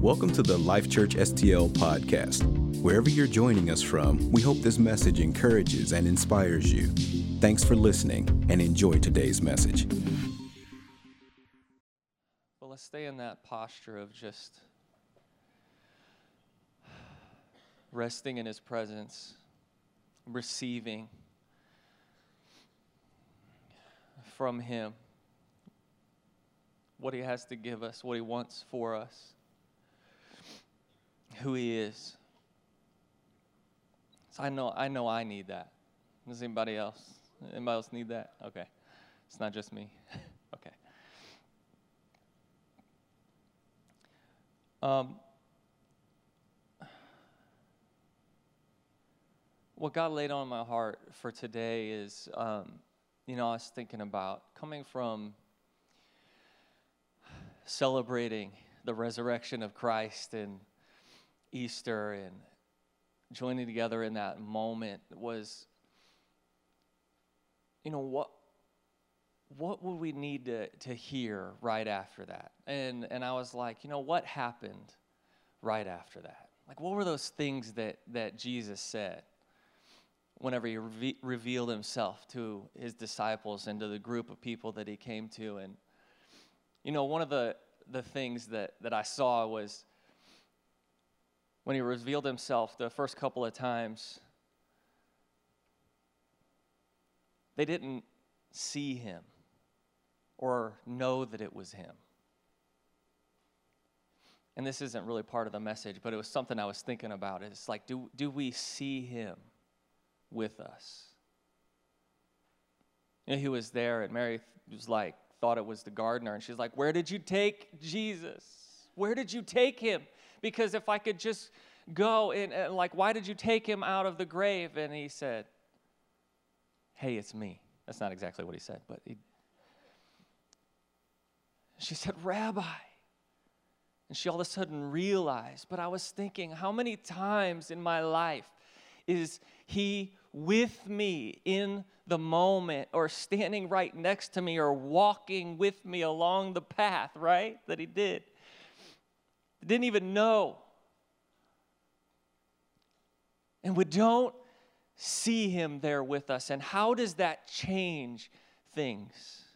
Welcome to the Life Church STL podcast. Wherever you're joining us from, we hope this message encourages and inspires you. Thanks for listening and enjoy today's message. Well, let's stay in that posture of just resting in His presence, receiving from Him what He has to give us, what He wants for us, who He is. So I know, I know I need that. Does anybody else? Anybody else need that? Okay. It's not just me. okay. Um, what God laid on my heart for today is, um, you know, I was thinking about coming from celebrating the resurrection of Christ and Easter and joining together in that moment was, you know, what what would we need to, to hear right after that? And and I was like, you know, what happened right after that? Like, what were those things that that Jesus said whenever he re- revealed himself to his disciples and to the group of people that he came to? And you know, one of the the things that that I saw was when he revealed himself the first couple of times. They didn't see him or know that it was him. And this isn't really part of the message, but it was something I was thinking about. It's like, do, do we see him with us? You know, he was there, and Mary was like, thought it was the gardener, and she's like, Where did you take Jesus? Where did you take him? Because if I could just go and, and uh, like, why did you take him out of the grave? And he said, Hey, it's me. That's not exactly what he said, but he, she said, Rabbi. And she all of a sudden realized, but I was thinking, how many times in my life is he with me in the moment or standing right next to me or walking with me along the path, right? That he did. Didn't even know. And we don't see him there with us. And how does that change things?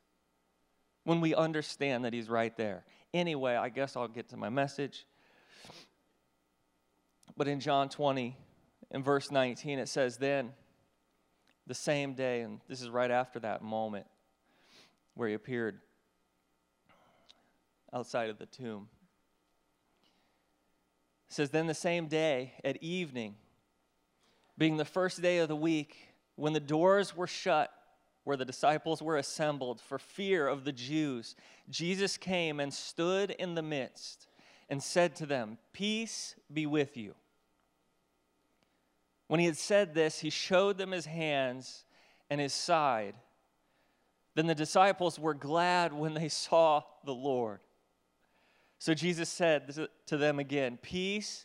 when we understand that He's right there. Anyway, I guess I'll get to my message. But in John 20, in verse 19, it says, Then the same day, and this is right after that moment where He appeared outside of the tomb. It says, Then the same day at evening, being the first day of the week, when the doors were shut where the disciples were assembled for fear of the Jews, Jesus came and stood in the midst and said to them, Peace be with you. When he had said this, he showed them his hands and his side. Then the disciples were glad when they saw the Lord. So Jesus said to them again, Peace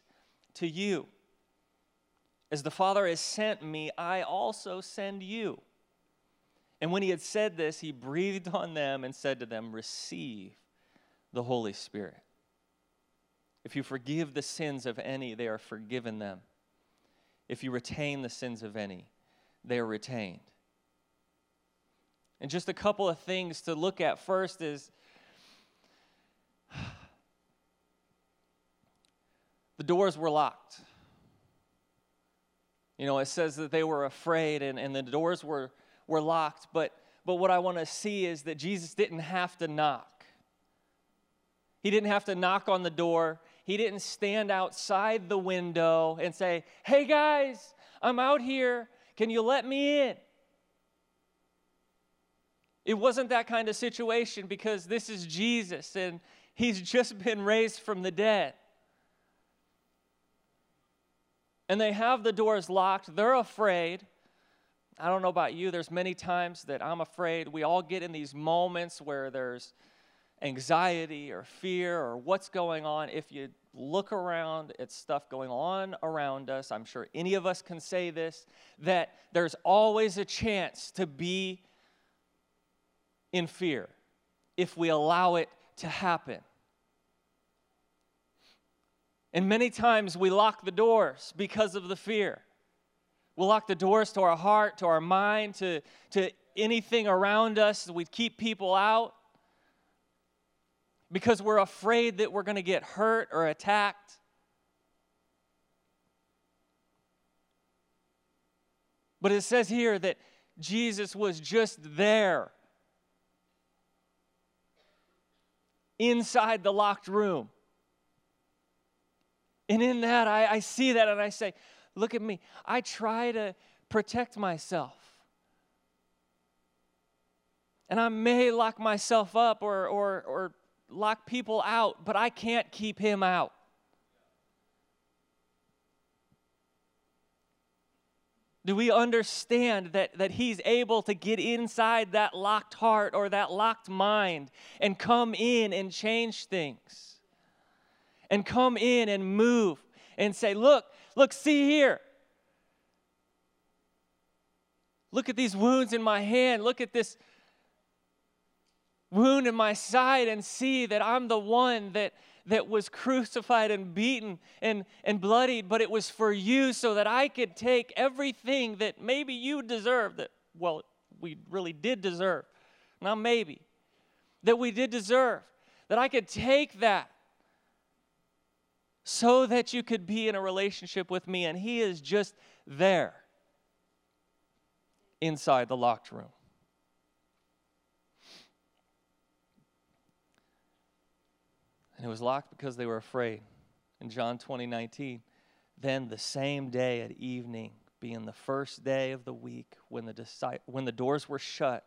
to you. As the Father has sent me, I also send you. And when he had said this, he breathed on them and said to them, Receive the Holy Spirit. If you forgive the sins of any, they are forgiven them. If you retain the sins of any, they are retained. And just a couple of things to look at first is the doors were locked. You know, it says that they were afraid and, and the doors were were locked. But, but what I want to see is that Jesus didn't have to knock. He didn't have to knock on the door. He didn't stand outside the window and say, Hey guys, I'm out here. Can you let me in? It wasn't that kind of situation because this is Jesus and he's just been raised from the dead. And they have the doors locked. They're afraid. I don't know about you, there's many times that I'm afraid we all get in these moments where there's anxiety or fear or what's going on. If you look around at stuff going on around us, I'm sure any of us can say this, that there's always a chance to be in fear if we allow it to happen. And many times we lock the doors because of the fear. We'll lock the doors to our heart, to our mind, to, to anything around us. We keep people out because we're afraid that we're going to get hurt or attacked. But it says here that Jesus was just there inside the locked room. And in that, I, I see that and I say, Look at me. I try to protect myself. And I may lock myself up or, or, or lock people out, but I can't keep him out. Do we understand that, that He's able to get inside that locked heart or that locked mind and come in and change things? And come in and move and say, Look, look, see here. Look at these wounds in my hand. Look at this wound in my side and see that I'm the one that that was crucified and beaten and, and bloodied, but it was for you so that I could take everything that maybe you deserve, that, well, we really did deserve, not maybe, that we did deserve, that I could take that so that you could be in a relationship with me. And He is just there inside the locked room. And it was locked because they were afraid. In John 20, 19, then the same day at evening, being the first day of the week, when the, when the doors were shut,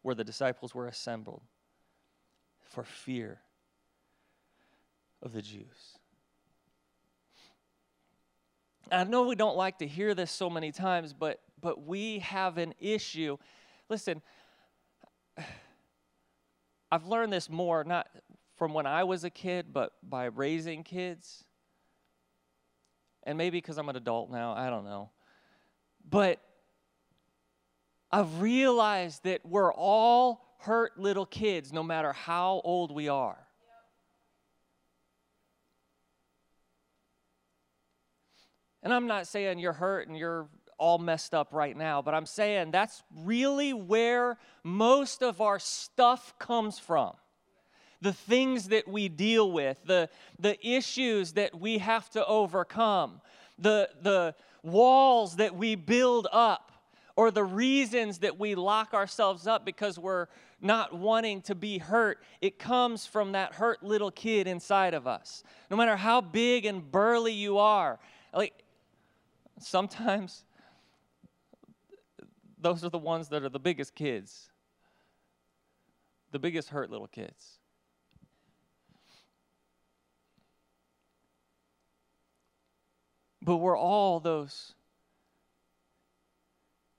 where the disciples were assembled, for fear of the Jews. I know we don't like to hear this so many times, but, but we have an issue. Listen, I've learned this more, not from when I was a kid, but by raising kids. And maybe because I'm an adult now, I don't know. But I've realized that we're all hurt little kids, no matter how old we are. And I'm not saying you're hurt and you're all messed up right now, but I'm saying that's really where most of our stuff comes from the things that we deal with, the, the issues that we have to overcome, the, the walls that we build up, or the reasons that we lock ourselves up because we're not wanting to be hurt, it comes from that hurt little kid inside of us. No matter how big and burly you are, like sometimes those are the ones that are the biggest kids, the biggest hurt little kids. But we're all those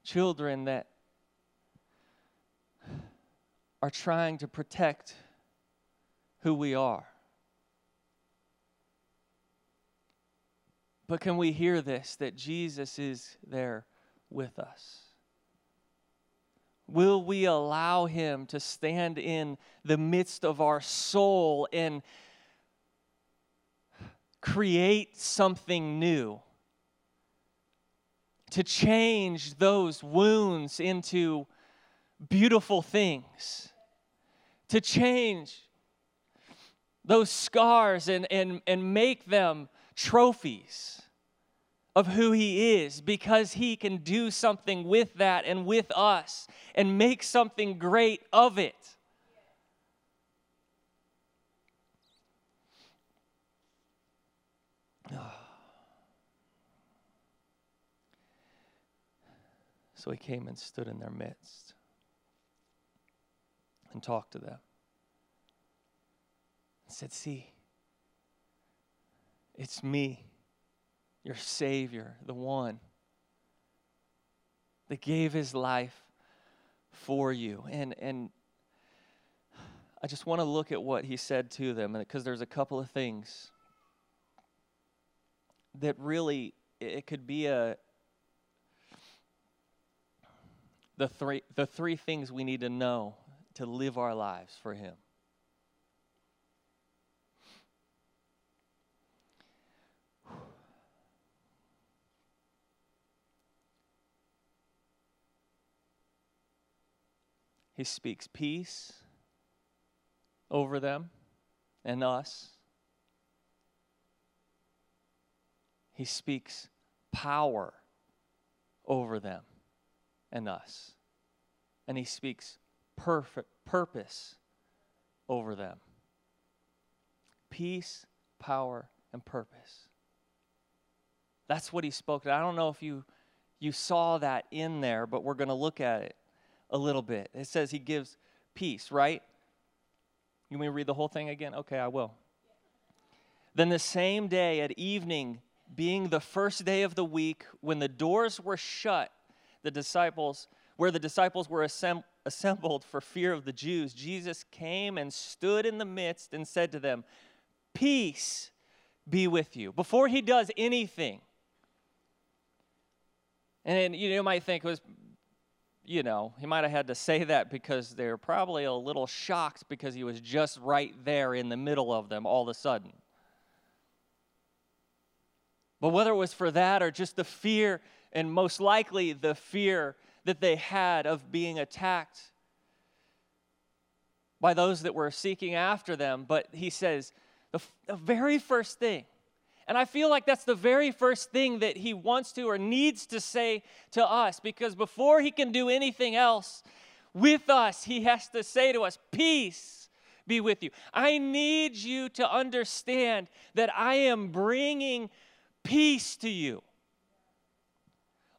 children that are trying to protect who we are. But can we hear this that Jesus is there with us? Will we allow him to stand in the midst of our soul and create something new, to change those wounds into beautiful things, to change those scars and, and, and make them trophies of who He is because He can do something with that and with us and make something great of it. So he came and stood in their midst and talked to them and said, See, it's me, your Savior, the one that gave his life for you. And, and I just want to look at what he said to them because there's a couple of things that really it could be a the three the three things we need to know to live our lives for him He speaks peace over them and us. He speaks power over them and us. And he speaks perfect purpose over them. Peace, power, and purpose. That's what he spoke. I don't know if you you saw that in there, but we're going to look at it a little bit. It says he gives peace, right? You want me to read the whole thing again? Okay, I will. Then the same day at evening, being the first day of the week, when the doors were shut, the disciples, where the disciples were assemb- assembled for fear of the Jews, Jesus came and stood in the midst and said to them, Peace be with you. Before he does anything, and you might think it was, you know, he might have had to say that because they're probably a little shocked because he was just right there in the middle of them all of a sudden. But whether it was for that or just the fear, and most likely the fear that they had of being attacked by those that were seeking after them, but he says, the, the very first thing and I feel like that's the very first thing that he wants to or needs to say to us because before he can do anything else with us, he has to say to us, Peace be with you. I need you to understand that I am bringing peace to you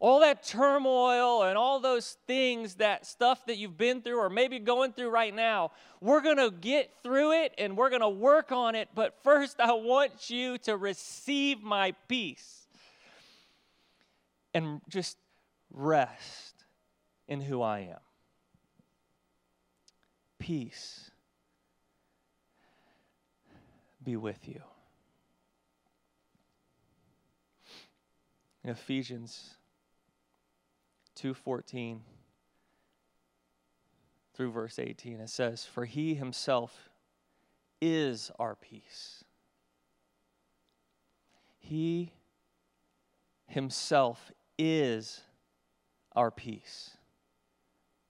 all that turmoil and all those things, that stuff that you've been through or maybe going through right now, we're going to get through it and we're going to work on it. But first, I want you to receive my peace and just rest in who I am. Peace be with you. In Ephesians 2:14 through verse 18 it says for he himself is our peace. He himself is our peace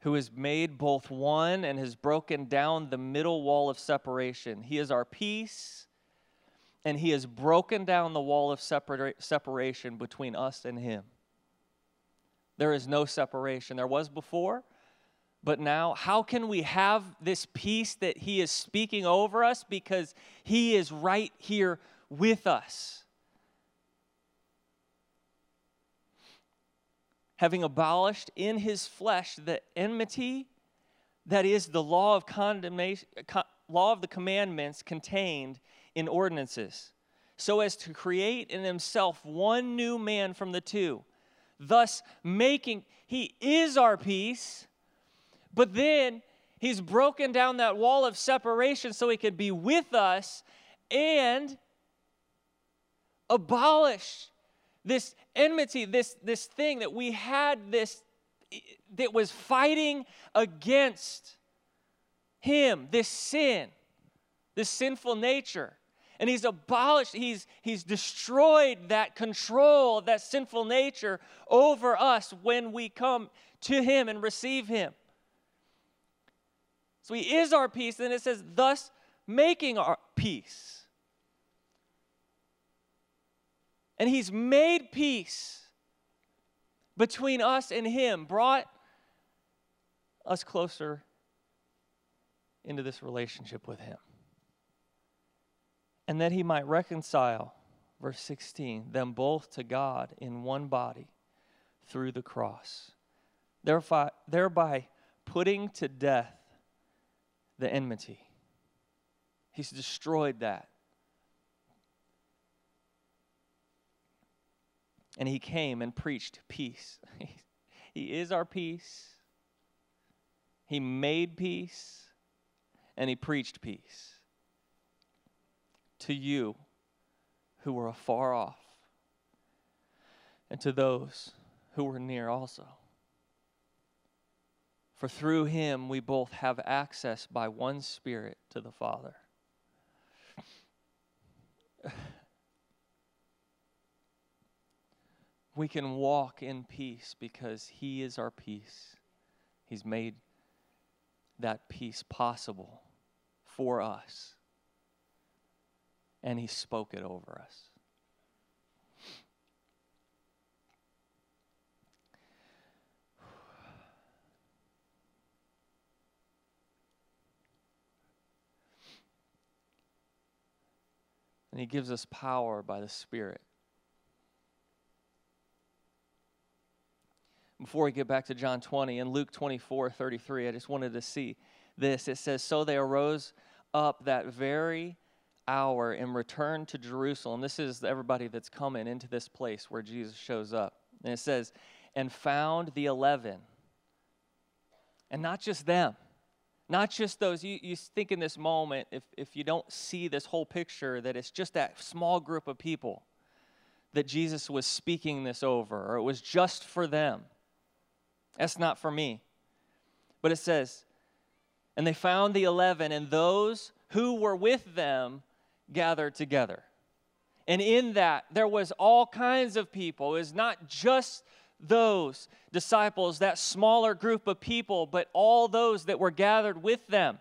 who has made both one and has broken down the middle wall of separation. He is our peace and he has broken down the wall of separa- separation between us and him there is no separation. There was before, but now, how can we have this peace that He is speaking over us? Because He is right here with us. Having abolished in His flesh the enmity that is the law of condemnation, law of the commandments contained in ordinances, so as to create in Himself one new man from the two thus making, He is our peace, but then He's broken down that wall of separation so He could be with us and abolish this enmity, this, this thing that we had this that was fighting against him, this sin, this sinful nature and he's abolished, he's, he's destroyed that control that sinful nature over us when we come to him and receive him. So he is our peace, and it says, thus making our peace. And he's made peace between us and him, brought us closer into this relationship with him and that he might reconcile, verse 16, them both to God in one body through the cross, thereby, thereby putting to death the enmity. He's destroyed that. And he came and preached peace. he is our peace. He made peace and he preached peace to you who were afar off, and to those who were near also. For through him we both have access by one Spirit to the Father. we can walk in peace because he is our peace. He's made that peace possible for us. And he spoke it over us. And he gives us power by the Spirit. Before we get back to John 20 and Luke 24 33, I just wanted to see this. It says, So they arose up that very hour and returned to Jerusalem. This is everybody that's coming into this place where Jesus shows up. And it says, And found the eleven. And not just them not just those, you, you think in this moment, if, if you don't see this whole picture, that it's just that small group of people that Jesus was speaking this over, or it was just for them. That's not for me. But it says, and they found the eleven, and those who were with them gathered together. And in that, there was all kinds of people. It was not just those disciples, that smaller group of people, but all those that were gathered with them,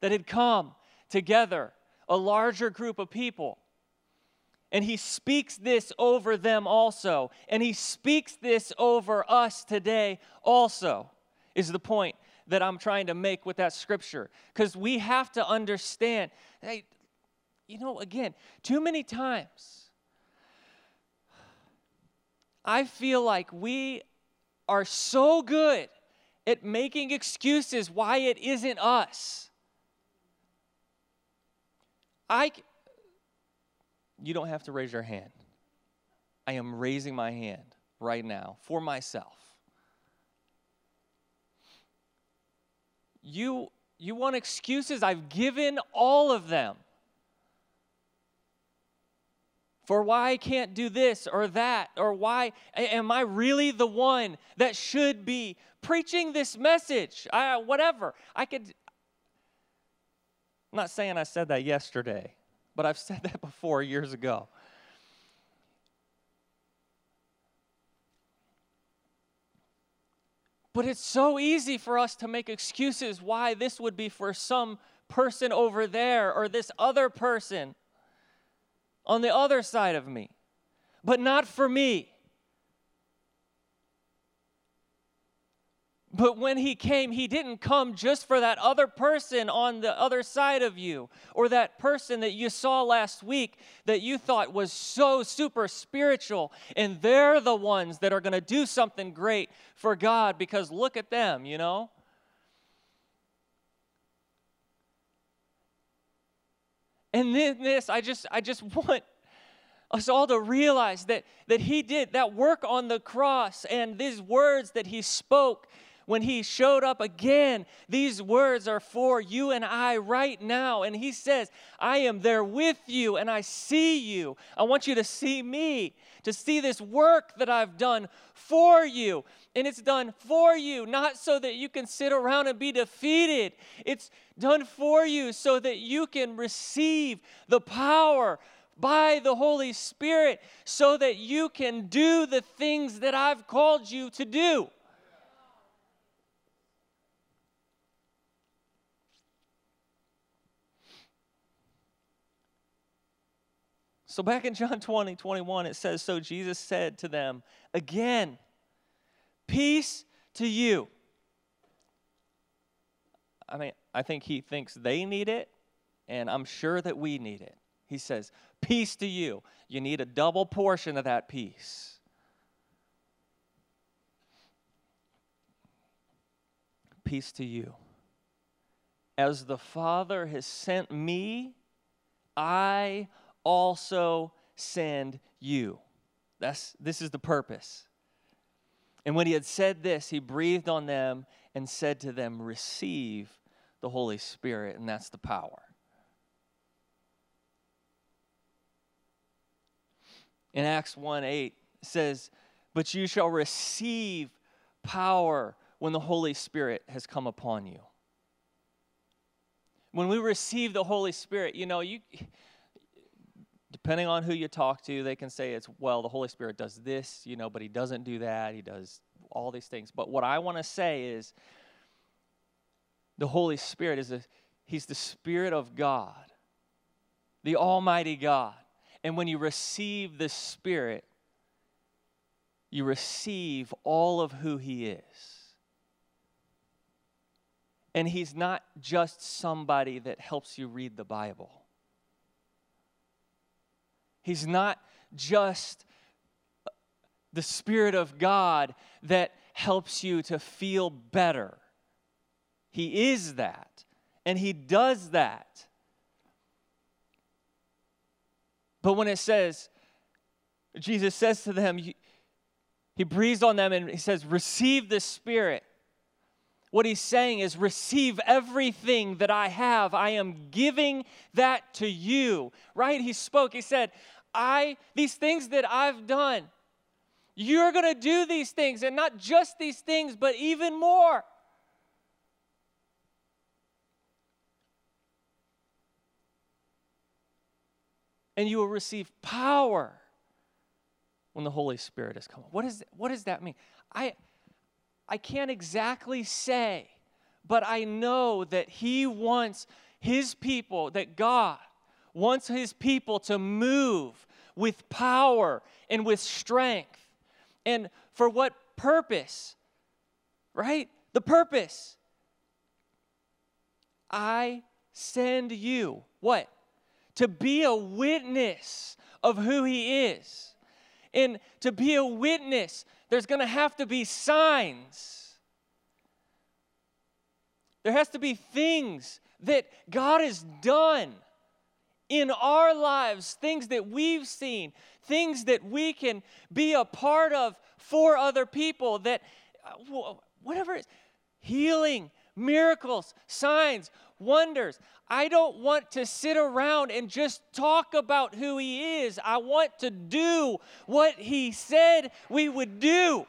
that had come together, a larger group of people. And he speaks this over them also. And he speaks this over us today also, is the point that I'm trying to make with that scripture. Because we have to understand, hey, you know, again, too many times I feel like we are so good at making excuses why it isn't us. I you don't have to raise your hand. I am raising my hand right now for myself. You you want excuses? I've given all of them for why I can't do this or that, or why am I really the one that should be preaching this message? I, whatever. I could. I'm not saying I said that yesterday, but I've said that before years ago. But it's so easy for us to make excuses why this would be for some person over there or this other person on the other side of me, but not for me. But when he came, he didn't come just for that other person on the other side of you, or that person that you saw last week that you thought was so super spiritual, and they're the ones that are going to do something great for God because look at them, you know? And then this, I just, I just want us all to realize that, that he did that work on the cross and these words that he spoke when he showed up again. These words are for you and I right now. And he says, I am there with you and I see you. I want you to see me, to see this work that I've done for you. And it's done for you, not so that you can sit around and be defeated. It's done for you so that you can receive the power by the Holy Spirit so that you can do the things that I've called you to do. So back in John 20, 21, it says, So Jesus said to them, Again, peace to you. I mean, I think he thinks they need it, and I'm sure that we need it. He says, Peace to you. You need a double portion of that peace. Peace to you. As the Father has sent me, I also send you. That's, this is the purpose. And when he had said this, he breathed on them and said to them, Receive the Holy Spirit, and that's the power. In Acts 1 8 says, But you shall receive power when the Holy Spirit has come upon you. When we receive the Holy Spirit, you know, you depending on who you talk to, they can say it's, well, the Holy Spirit does this, you know, but he doesn't do that. He does all these things. But what I want to say is the Holy Spirit is a, he's the Spirit of God, the Almighty God. And when you receive the Spirit, you receive all of who He is. And He's not just somebody that helps you read the Bible, He's not just the Spirit of God that helps you to feel better. He is that, and He does that. But when it says, Jesus says to them, He breathes on them and He says, Receive the Spirit. What He's saying is, Receive everything that I have. I am giving that to you. Right? He spoke, He said, I, these things that I've done, you're going to do these things, and not just these things, but even more. And you will receive power when the Holy Spirit has come. What, is, what does that mean? I, I can't exactly say, but I know that He wants His people, that God wants His people to move with power and with strength. And for what purpose? Right? The purpose. I send you. What? To be a witness of who He is. And to be a witness, there's going to have to be signs. There has to be things that God has done in our lives, things that we've seen, things that we can be a part of for other people, that uh, whatever is, healing, miracles, signs, wonders. I don't want to sit around and just talk about who He is. I want to do what He said we would do.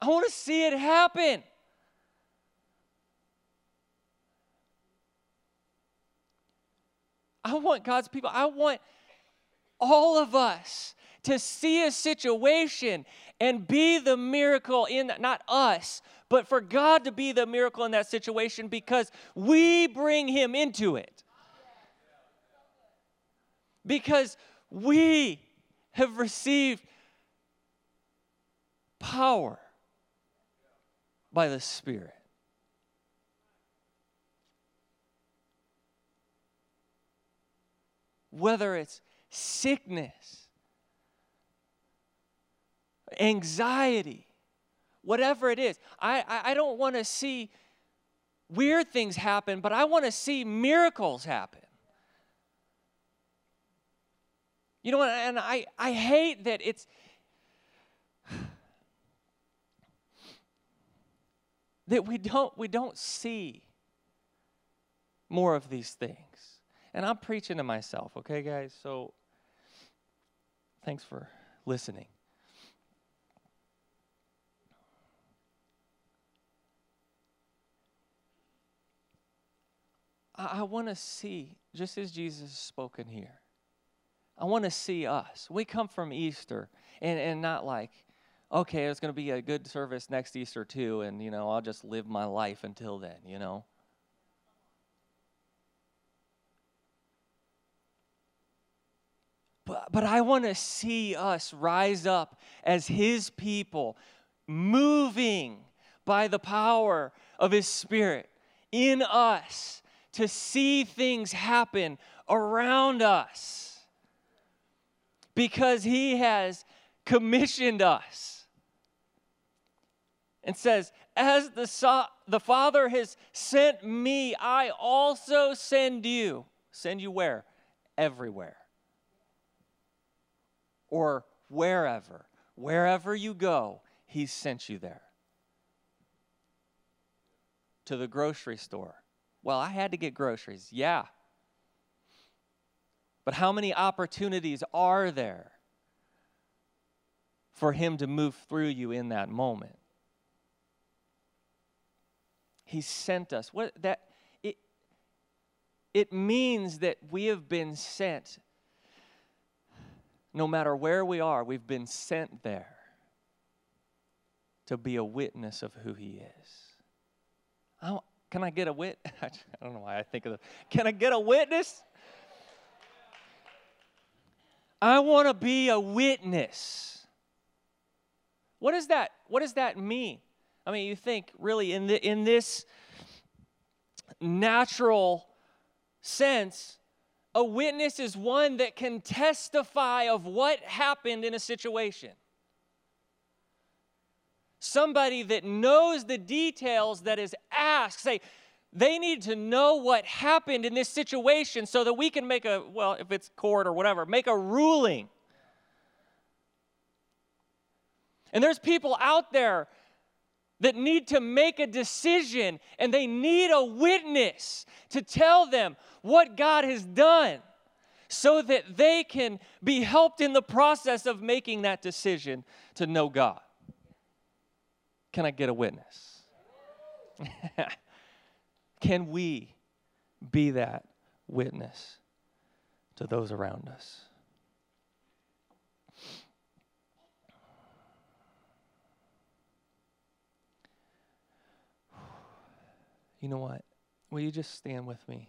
I want to see it happen. I want God's people, I want all of us to see a situation and be the miracle in that, not us, but for God to be the miracle in that situation because we bring Him into it. Because we have received power by the Spirit. whether it's sickness, anxiety, whatever it is. I, I, I don't want to see weird things happen, but I want to see miracles happen. You know, and I, I hate that it's. that we don't we don't see more of these things and I'm preaching to myself, okay, guys? So thanks for listening. I, want to see, just as Jesus has spoken here, I want to see us. We come from Easter and, and not like, okay, it's going to be a good service next Easter too, and, you know, I'll just live my life until then, you know. But, but I want to see us rise up as His people, moving by the power of His Spirit in us to see things happen around us because He has commissioned us and says, As the, so- the Father has sent me, I also send you. Send you where? Everywhere or wherever. Wherever you go, He's sent you there. To the grocery store. Well, I had to get groceries. Yeah. But how many opportunities are there for Him to move through you in that moment? He sent us. What that it it means that we have been sent no matter where we are, we've been sent there. to be a witness of who He is. I can I get a wit? I don't know why I think of the. Can I get a witness? I want to be a witness. What does that what does that mean? I mean, you think really in the in this natural sense, a witness is one that can testify of what happened in a situation. Somebody that knows the details that is asked. Say, they need to know what happened in this situation so that we can make a, well, if it's court or whatever, make a ruling. And there's people out there that need to make a decision and they need a witness to tell them what God has done so that they can be helped in the process of making that decision to know God. Can I get a witness? Can we be that witness to those around us? You know what? Will you just stand with me?